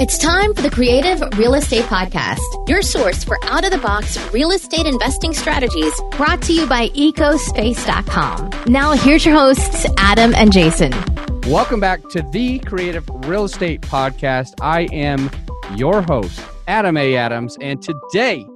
It's time for the Creative Real Estate Podcast, your source for out of the box real estate investing strategies brought to you by ecospace.com. Now, here's your hosts, Adam and Jason. Welcome back to the Creative Real Estate Podcast. I am your host, Adam A. Adams, and today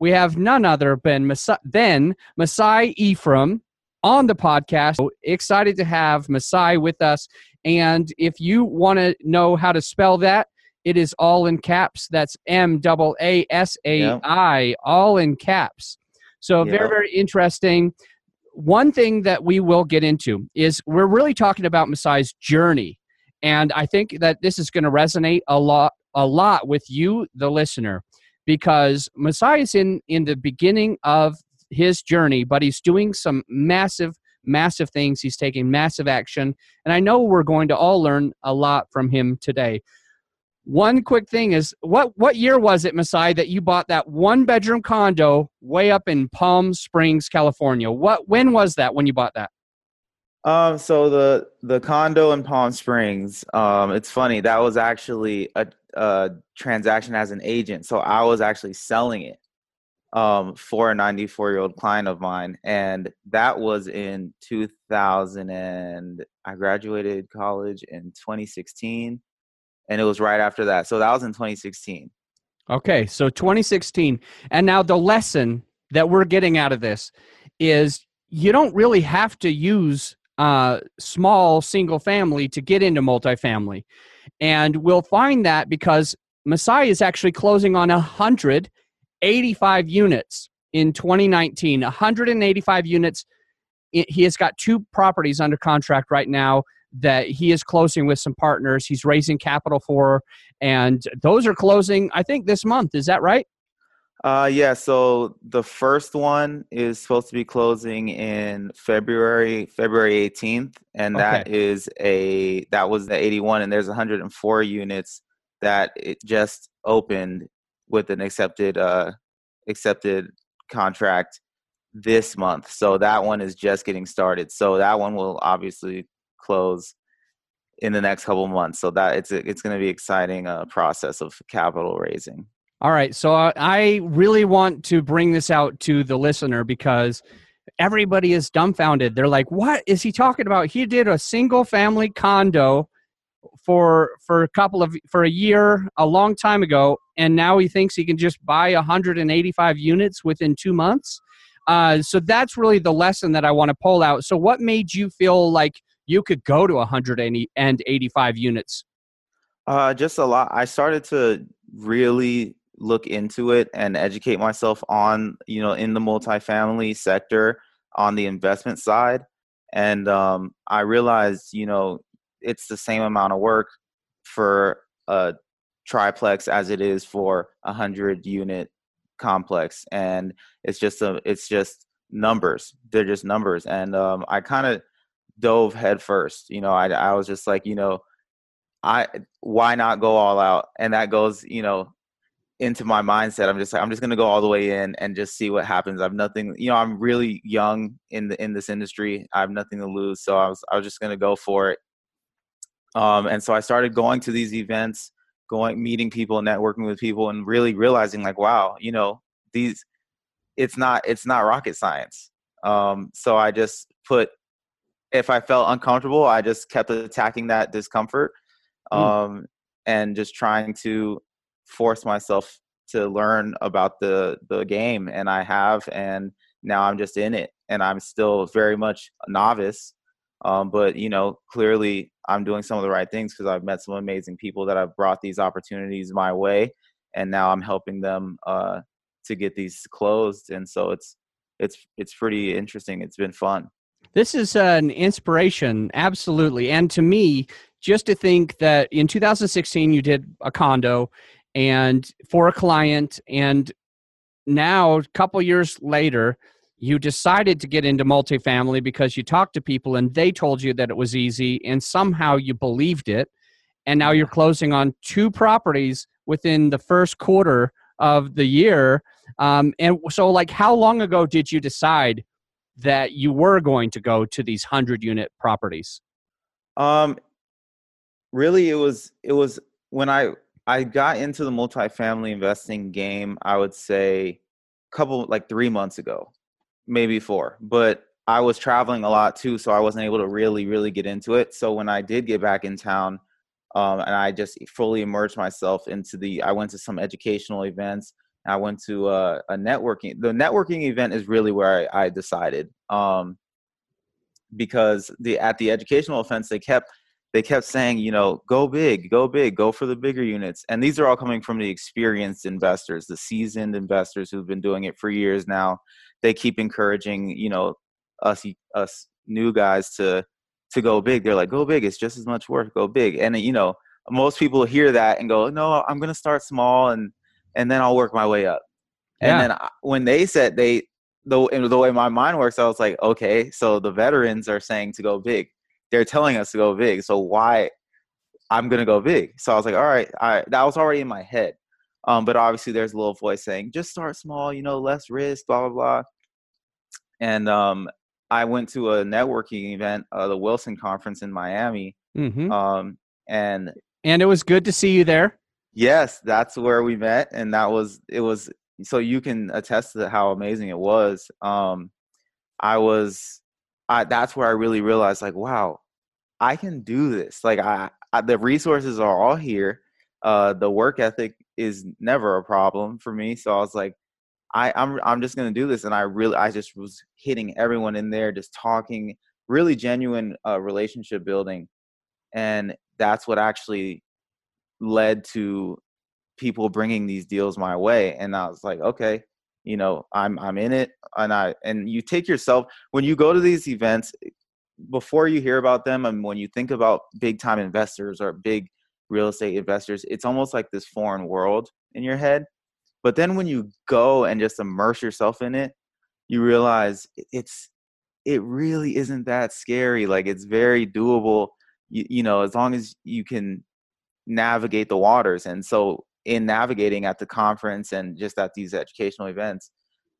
we have none other than Masai, than Masai Ephraim on the podcast. So excited to have Masai with us. And if you want to know how to spell that, it is all in caps. That's M double A S A I, all in caps. So very, very interesting. One thing that we will get into is we're really talking about Masai's journey. And I think that this is going to resonate a lot, a lot with you, the listener, because Masai is in, in the beginning of his journey, but he's doing some massive, massive things. He's taking massive action. And I know we're going to all learn a lot from him today. One quick thing is what what year was it, Masai, that you bought that one bedroom condo way up in Palm Springs, California? What when was that when you bought that? Um, so the the condo in Palm Springs, um, it's funny that was actually a, a transaction as an agent. So I was actually selling it um, for a 94 year old client of mine, and that was in 2000 and I graduated college in 2016 and it was right after that. So that was in 2016. Okay, so 2016. And now the lesson that we're getting out of this is you don't really have to use uh, small single family to get into multifamily. And we'll find that because Masai is actually closing on 185 units in 2019. 185 units. He has got two properties under contract right now that he is closing with some partners. He's raising capital for, and those are closing, I think, this month. Is that right? Uh, yeah. So the first one is supposed to be closing in February, February 18th, and okay. that is a that was the 81, and there's 104 units that it just opened with an accepted uh accepted contract this month. So that one is just getting started. So that one will obviously close in the next couple months. So that it's it's going to be exciting uh, process of capital raising. All right, so I really want to bring this out to the listener because everybody is dumbfounded. They're like, "What is he talking about? He did a single family condo for for a couple of for a year a long time ago and now he thinks he can just buy 185 units within 2 months." Uh, so that's really the lesson that I want to pull out. So what made you feel like you could go to 185 units? Uh, just a lot. I started to really look into it and educate myself on, you know, in the multifamily sector on the investment side. And um, I realized, you know, it's the same amount of work for a triplex as it is for a hundred unit complex. And it's just a, it's just numbers. They're just numbers. And um, I kind of dove headfirst. You know, I I was just like, you know, I why not go all out? And that goes, you know, into my mindset. I'm just like, I'm just gonna go all the way in and just see what happens. I've nothing, you know, I'm really young in the in this industry. I have nothing to lose, so I was I was just gonna go for it. Um, and so I started going to these events, going meeting people, networking with people, and really realizing like, wow, you know, these it's not it's not rocket science. Um, so I just put if I felt uncomfortable, I just kept attacking that discomfort hmm. um, mm. and just trying to force myself to learn about the the game. And I have, and now I'm just in it, and I'm still very much a novice. Um, but you know, clearly, I'm doing some of the right things because I've met some amazing people that have brought these opportunities my way, and now I'm helping them uh, to get these closed. And so it's it's it's pretty interesting. It's been fun. This is an inspiration, absolutely. And to me, just to think that in 2016 you did a condo and for a client and now a couple years later you decided to get into multifamily because you talked to people and they told you that it was easy and somehow you believed it and now you're closing on two properties within the first quarter of the year um, and so like how long ago did you decide that you were going to go to these 100 unit properties? Um really it was it was when I I got into the multifamily investing game, I would say a couple like 3 months ago, maybe 4. But I was traveling a lot too, so I wasn't able to really really get into it. So when I did get back in town, um, and I just fully immersed myself into the. I went to some educational events. I went to a, a networking. The networking event is really where I, I decided, um, because the at the educational events they kept they kept saying, you know, go big, go big, go for the bigger units. And these are all coming from the experienced investors, the seasoned investors who've been doing it for years now. They keep encouraging, you know, us us new guys to to go big. They're like, go big. It's just as much work. Go big. And you know, most people hear that and go, no, I'm gonna start small and and then I'll work my way up. Yeah. And then when they said they the the way my mind works, I was like, okay, so the veterans are saying to go big. They're telling us to go big. So why I'm gonna go big? So I was like, all right, I that was already in my head. Um, but obviously there's a little voice saying, just start small, you know, less risk, blah blah blah. And um, I went to a networking event, uh, the Wilson Conference in Miami, mm-hmm. um, and and it was good to see you there. Yes, that's where we met, and that was it was so you can attest to how amazing it was. Um, I was, I that's where I really realized like, wow, I can do this. Like I, I the resources are all here. Uh, the work ethic is never a problem for me. So I was like, I, I'm I'm just gonna do this, and I really I just was hitting everyone in there, just talking, really genuine uh, relationship building, and that's what actually led to people bringing these deals my way. And I was like, okay, you know, I'm I'm in it, and I and you take yourself when you go to these events eh, before you hear about them, and when you think about big time investors or big real estate investors, it's almost like this foreign world in your head but then when you go and just immerse yourself in it, you realize it's it really isn't that scary. Like it's very doable. You, you know, as long as you can navigate the waters. And so in navigating at the conference and just at these educational events,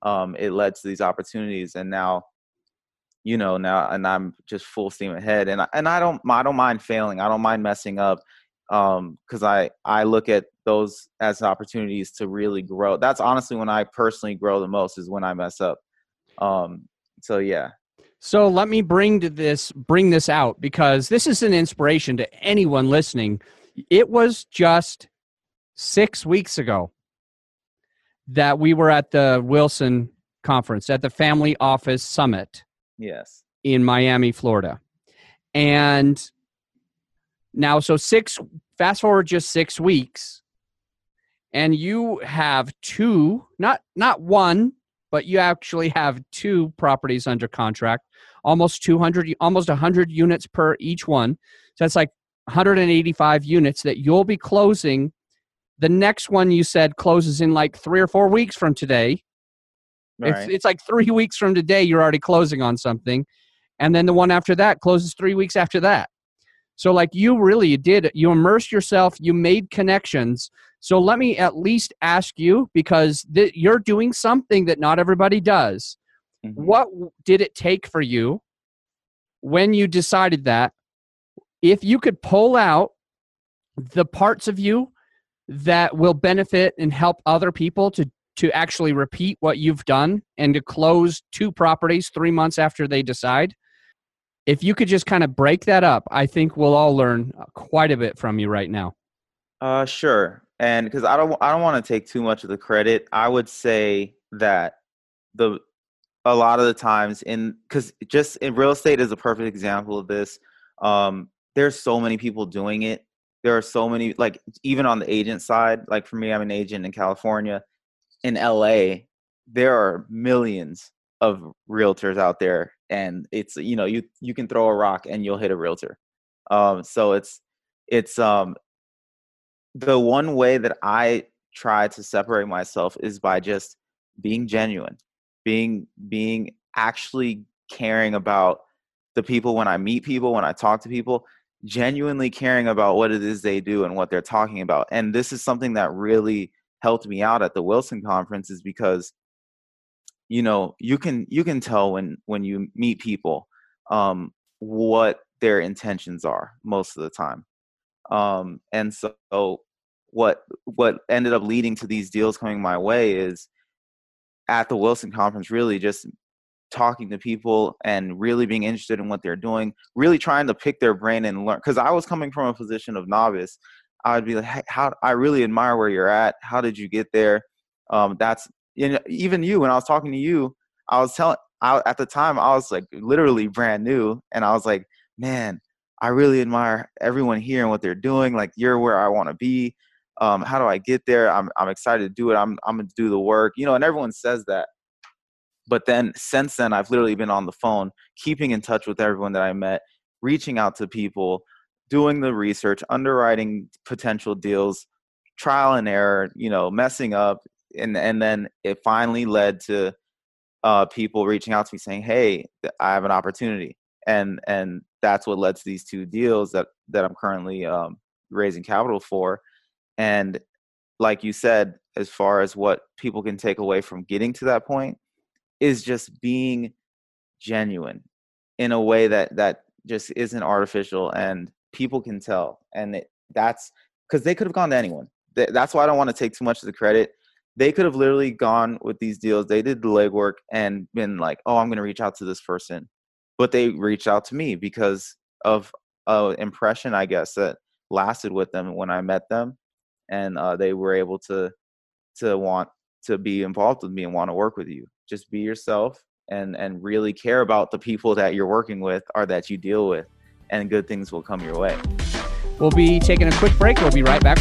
um, it led to these opportunities. And now, you know, now and I'm just full steam ahead. And I, and I don't I don't mind failing. I don't mind messing up because um, I I look at those as opportunities to really grow. That's honestly when I personally grow the most is when I mess up. Um, so yeah. So let me bring to this bring this out because this is an inspiration to anyone listening. It was just six weeks ago that we were at the Wilson conference at the Family Office Summit. Yes. In Miami, Florida. And now, so six, fast forward just six weeks, and you have two, not not one, but you actually have two properties under contract, almost 200, almost 100 units per each one. So that's like 185 units that you'll be closing. The next one you said closes in like three or four weeks from today. Right. It's, it's like three weeks from today, you're already closing on something. And then the one after that closes three weeks after that. So, like you really did, you immersed yourself, you made connections. So, let me at least ask you because th- you're doing something that not everybody does. Mm-hmm. What did it take for you when you decided that? If you could pull out the parts of you that will benefit and help other people to to actually repeat what you've done and to close two properties 3 months after they decide if you could just kind of break that up, I think we'll all learn quite a bit from you right now. Uh, sure. And because I don't, I don't want to take too much of the credit. I would say that the a lot of the times in because just in real estate is a perfect example of this. Um, there's so many people doing it. There are so many like even on the agent side. Like for me, I'm an agent in California. In LA, there are millions of realtors out there and it's you know you you can throw a rock and you'll hit a realtor um so it's it's um the one way that i try to separate myself is by just being genuine being being actually caring about the people when i meet people when i talk to people genuinely caring about what it is they do and what they're talking about. And this is something that really helped me out at the wilson conference is because you know you can you can tell when when you meet people um, what their intentions are most of the time. Um, and so what what ended up leading to these deals coming my way is at the Wilson conference really just talking to people and really being interested in what they're doing, really trying to pick their brain and learn. Because I was coming from a position of novice, I would be like, hey, "How I really admire where you're at. How did you get there?" Um, that's you know, even you. When I was talking to you, I was telling. I, at the time, I was like literally brand new, and I was like, "Man, I really admire everyone here and what they're doing. Like, you're where I want to be. Um, how do I get there? I'm I'm excited to do it. I'm I'm gonna do the work. You know, and everyone says that. But then since then, I've literally been on the phone, keeping in touch with everyone that I met, reaching out to people, doing the research, underwriting potential deals, trial and error, you know, messing up, and and then it finally led to uh, people reaching out to me saying, "Hey, I have an opportunity," and and that's what led to these two deals that that I'm currently um, raising capital for. And like you said, as far as what people can take away from getting to that point, is just being genuine in a way that that just isn't artificial and people can tell and it, that's because they could have gone to anyone. That's why i don't want to take too much of the credit. They could have literally gone with these deals. They did the legwork and been like oh i'm going to reach out to this person but they reached out to me because of a impression i guess that lasted with them when i met them and uh, they were able to to want to be involved with me and want to work with you just be yourself and and really care about the people that you're working with or that you deal with and good things will come your way we'll be taking a quick break we'll be right back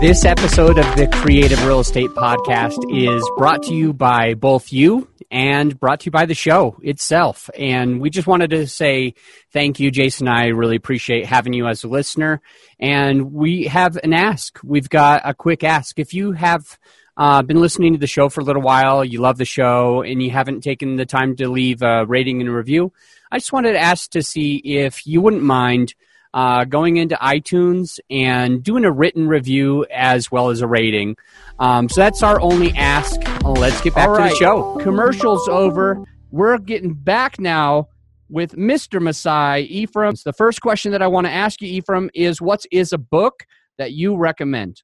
this episode of the creative real estate podcast is brought to you by both you and brought to you by the show itself. And we just wanted to say thank you, Jason. I really appreciate having you as a listener. And we have an ask. We've got a quick ask. If you have uh, been listening to the show for a little while, you love the show, and you haven't taken the time to leave a rating and a review, I just wanted to ask to see if you wouldn't mind uh, going into iTunes and doing a written review as well as a rating. Um, so that's our only ask. Let's get back to the show. Commercials over. We're getting back now with Mr. Masai Ephraim. The first question that I want to ask you, Ephraim, is what is a book that you recommend?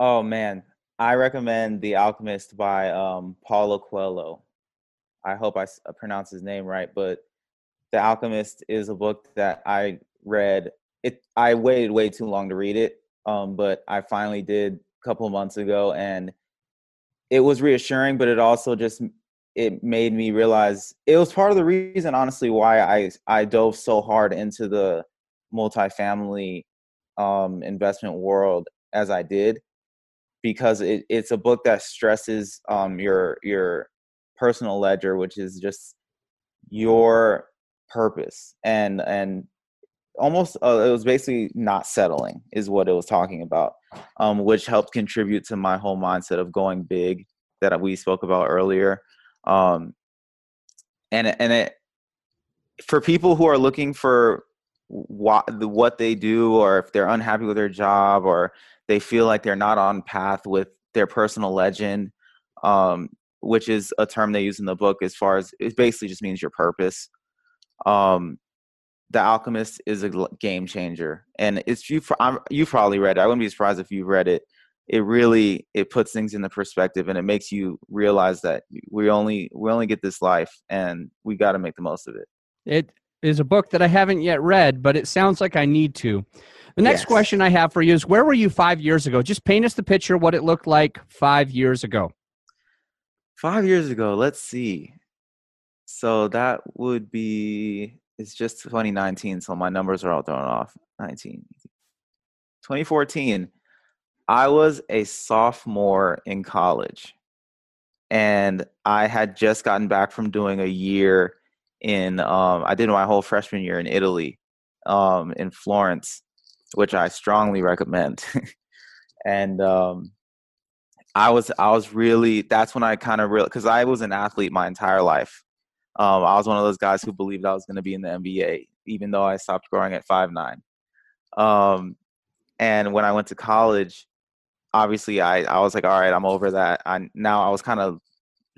Oh man, I recommend The Alchemist by um, Paulo Coelho. I hope I uh, pronounce his name right, but The Alchemist is a book that I read. It I waited way too long to read it, um, but I finally did a couple months ago, and it was reassuring. But it also just it made me realize it was part of the reason, honestly, why I I dove so hard into the multifamily um, investment world as I did because it, it's a book that stresses um, your your personal legend, which is just your purpose and and almost uh, it was basically not settling is what it was talking about um, which helped contribute to my whole mindset of going big that we spoke about earlier um, and and it for people who are looking for what what they do or if they're unhappy with their job or they feel like they're not on path with their personal legend, um, which is a term they use in the book as far as it basically just means your purpose. Um, the Alchemist is a game changer, and it's you. You've probably read it. I wouldn't be surprised if you've read it. It really it puts things into perspective, and it makes you realize that we only we only get this life, and we got to make the most of it. It is a book that I haven't yet read, but it sounds like I need to. The next yes. question I have for you is where were you five years ago? Just paint us the picture what it looked like five years ago. Five years ago, let's see. So that would be, it's just 2019, so my numbers are all thrown off. 19. 2014, I was a sophomore in college. And I had just gotten back from doing a year in, um, I did my whole freshman year in Italy, um, in Florence which I strongly recommend. and um, I was I was really that's when I kind of real because I was an athlete my entire life. Um, I was one of those guys who believed I was going to be in the NBA, even though I stopped growing at five nine. Um, and when I went to college, obviously I I was like, all right, I'm over that. I now I was kind of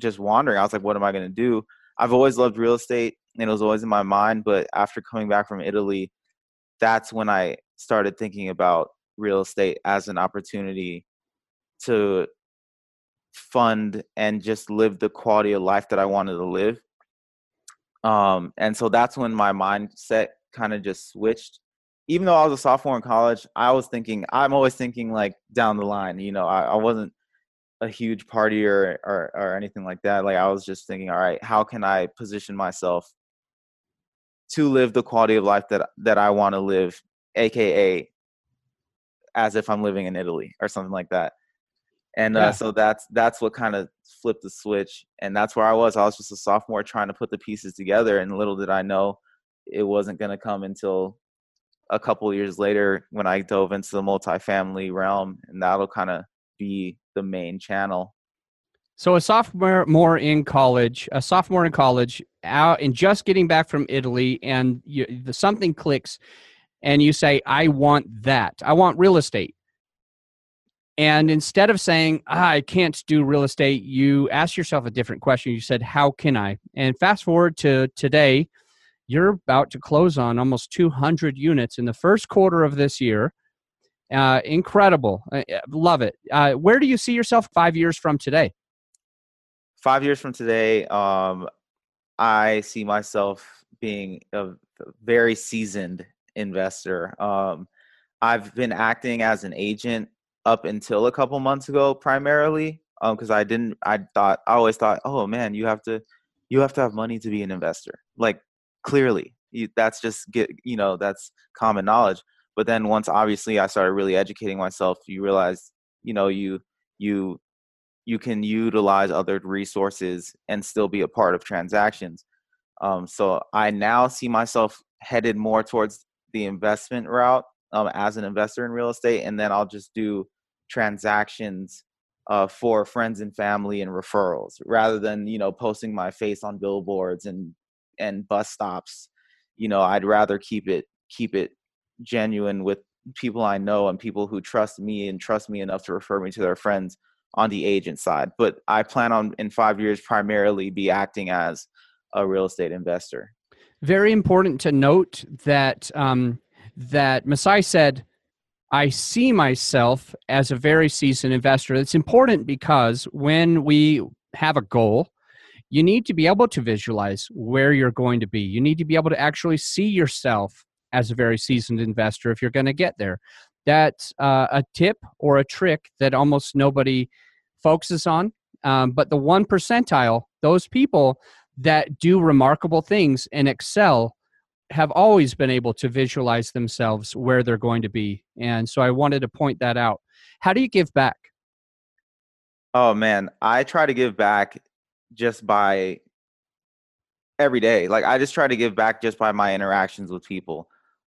just wandering. I was like, what am I going to do? I've always loved real estate, and it was always in my mind. But after coming back from Italy, that's when I started thinking about real estate as an opportunity to fund and just live the quality of life that I wanted to live. Um, and so that's when my mindset kind of just switched. Even though I was a sophomore in college, I was thinking, I'm always thinking like down the line, you know, I, I wasn't a huge partier or, or anything like that. Like I was just thinking, all right, how can I position myself to live the quality of life that that I want to live, aka as if I'm living in Italy or something like that. And uh, yeah. so that's that's what kind of flipped the switch, and that's where I was. I was just a sophomore trying to put the pieces together, and little did I know it wasn't going to come until a couple years later when I dove into the multifamily realm, and that'll kind of be the main channel. So a sophomore more in college, a sophomore in college, out and just getting back from Italy, and you, the, something clicks, and you say, "I want that. I want real estate." And instead of saying, ah, I can't do real estate, you ask yourself a different question. You said, How can I? And fast forward to today, you're about to close on almost 200 units in the first quarter of this year. Uh, incredible. I love it. Uh, where do you see yourself five years from today? Five years from today, um, I see myself being a very seasoned investor. Um, I've been acting as an agent up until a couple months ago, primarily, because um, I didn't. I thought I always thought, oh man, you have to, you have to have money to be an investor. Like clearly, you, that's just get you know that's common knowledge. But then once obviously I started really educating myself, you realize you know you you you can utilize other resources and still be a part of transactions. Um, so I now see myself headed more towards the investment route um, as an investor in real estate, and then I'll just do transactions uh, for friends and family and referrals rather than you know posting my face on billboards and and bus stops. You know, I'd rather keep it keep it genuine with people I know and people who trust me and trust me enough to refer me to their friends on the agent side. But I plan on in five years primarily be acting as a real estate investor. Very important to note that um, that Masai said, I see myself as a very seasoned investor. It's important because when we have a goal, you need to be able to visualize where you're going to be. You need to be able to actually see yourself as a very seasoned investor if you're going to get there. That's uh, a tip or a trick that almost nobody focuses on. Um, but the one percentile, those people that do remarkable things and excel have always been able to visualize themselves where they're going to be. And so I wanted to point that out. How do you give back? Oh man, I try to give back just by every day. Like I just try to give back just by my interactions with people.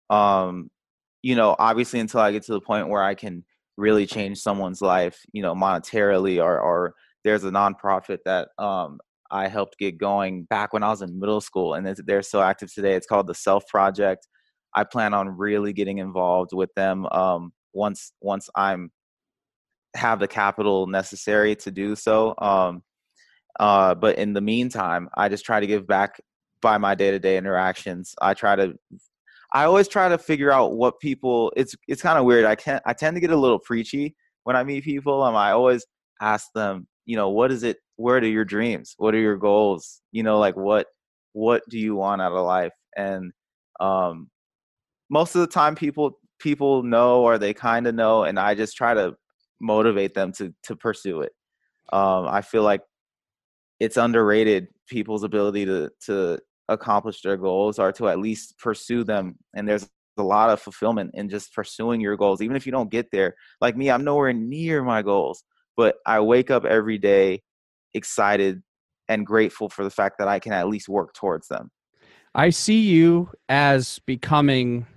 Um, you know, obviously until I get to the point where I can really change someone's life, you know, monetarily or or there's a nonprofit that um I helped get going back when I was in middle school, and they're so active today. It's called the Self Project. I plan on really getting involved with them um, once once I'm have the capital necessary to do so. Um, uh, but in the meantime, I just try to give back by my day to day interactions. I try to I always try to figure out what people. It's it's kind of weird. I can I tend to get a little preachy when I meet people, and I always ask them, you know, what is it where are your dreams what are your goals you know like what what do you want out of life and um most of the time people people know or they kind of know and i just try to motivate them to to pursue it um i feel like it's underrated people's ability to to accomplish their goals or to at least pursue them and there's a lot of fulfillment in just pursuing your goals even if you don't get there like me i'm nowhere near my goals but i wake up every day excited and grateful for the fact that I can at least work towards them. I see you as becoming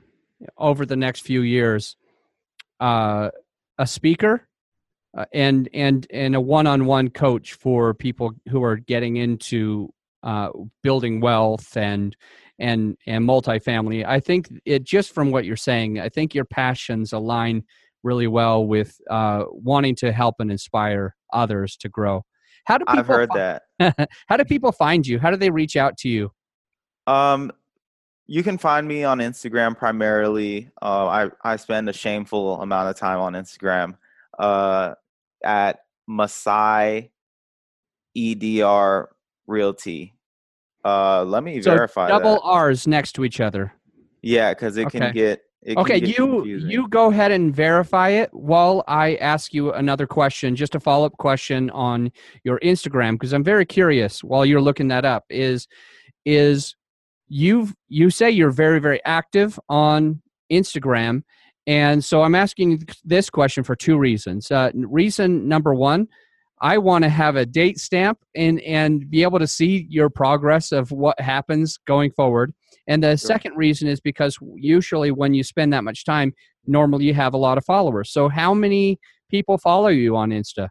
over the next few years uh, a speaker uh, and and and a one-on-one coach for people who are getting into uh, building wealth and and and multifamily. I think it just from what you're saying, I think your passions align really well with uh, wanting to help and inspire others to grow. How do people I've heard fi- that. how do people find you? How do they reach out to you? Um, You can find me on Instagram primarily. Uh, I I spend a shameful amount of time on Instagram uh, at Masai EDR Realty. Uh, let me So verify double that. R's next to each other. Yeah, because it Okay. can get. It Okay, can get you confusing. you go ahead and verify it while I ask you another question, just a follow up question on your Instagram because I'm very curious. While you're looking that up, is is you've you say you're very very active on Instagram, and so I'm asking this question for two reasons. Uh, reason number one. I want to have a date stamp and and be able to see your progress of what happens going forward. And the second reason is because usually when you spend that much time, normally you have a lot of followers. So how many people follow you on Insta?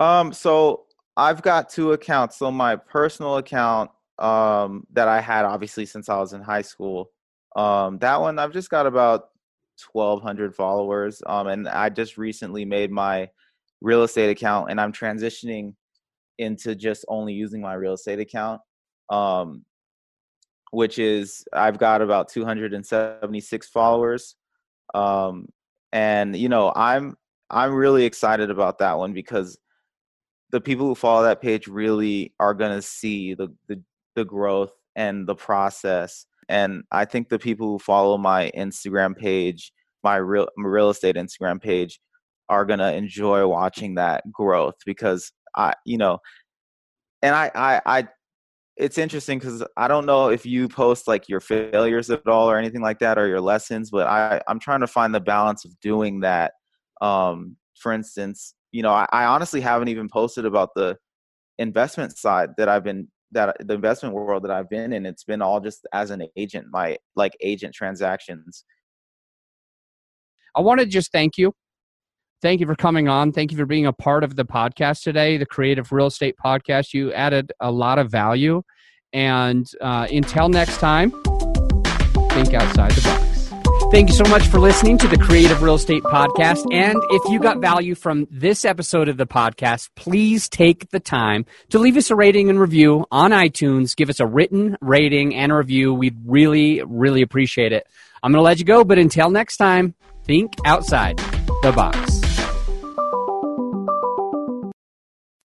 Um, so I've got two accounts. So my personal account, um, that I had obviously since I was in high school, um, that one I've just got about twelve hundred followers. Um, and I just recently made my real estate account, and I'm transitioning into just only using my real estate account. Um, which is I've got about two hundred and seventy six followers. Um, and you know I'm I'm really excited about that one because the people who follow that page really are going to see the, the the growth and the process and i think the people who follow my instagram page my real my real estate instagram page are going to enjoy watching that growth because i you know and i i, I it's interesting because i don't know if you post like your failures at all or anything like that or your lessons but i i'm trying to find the balance of doing that um for instance you know I, I honestly haven't even posted about the investment side that i've been that the investment world that i've been in it's been all just as an agent my like agent transactions I want to just thank you. Thank you for coming on. Thank you for being a part of the podcast today, the Creative Real Estate Podcast. You added a lot of value. And uh, until next time, think outside the box. Thank you so much for listening to the Creative Real Estate Podcast. And if you got value from this episode of the podcast, please take the time to leave us a rating and review on iTunes. Give us a written rating and a review. We'd really, really appreciate it. I'm going to let you go, but until next time, think outside the box.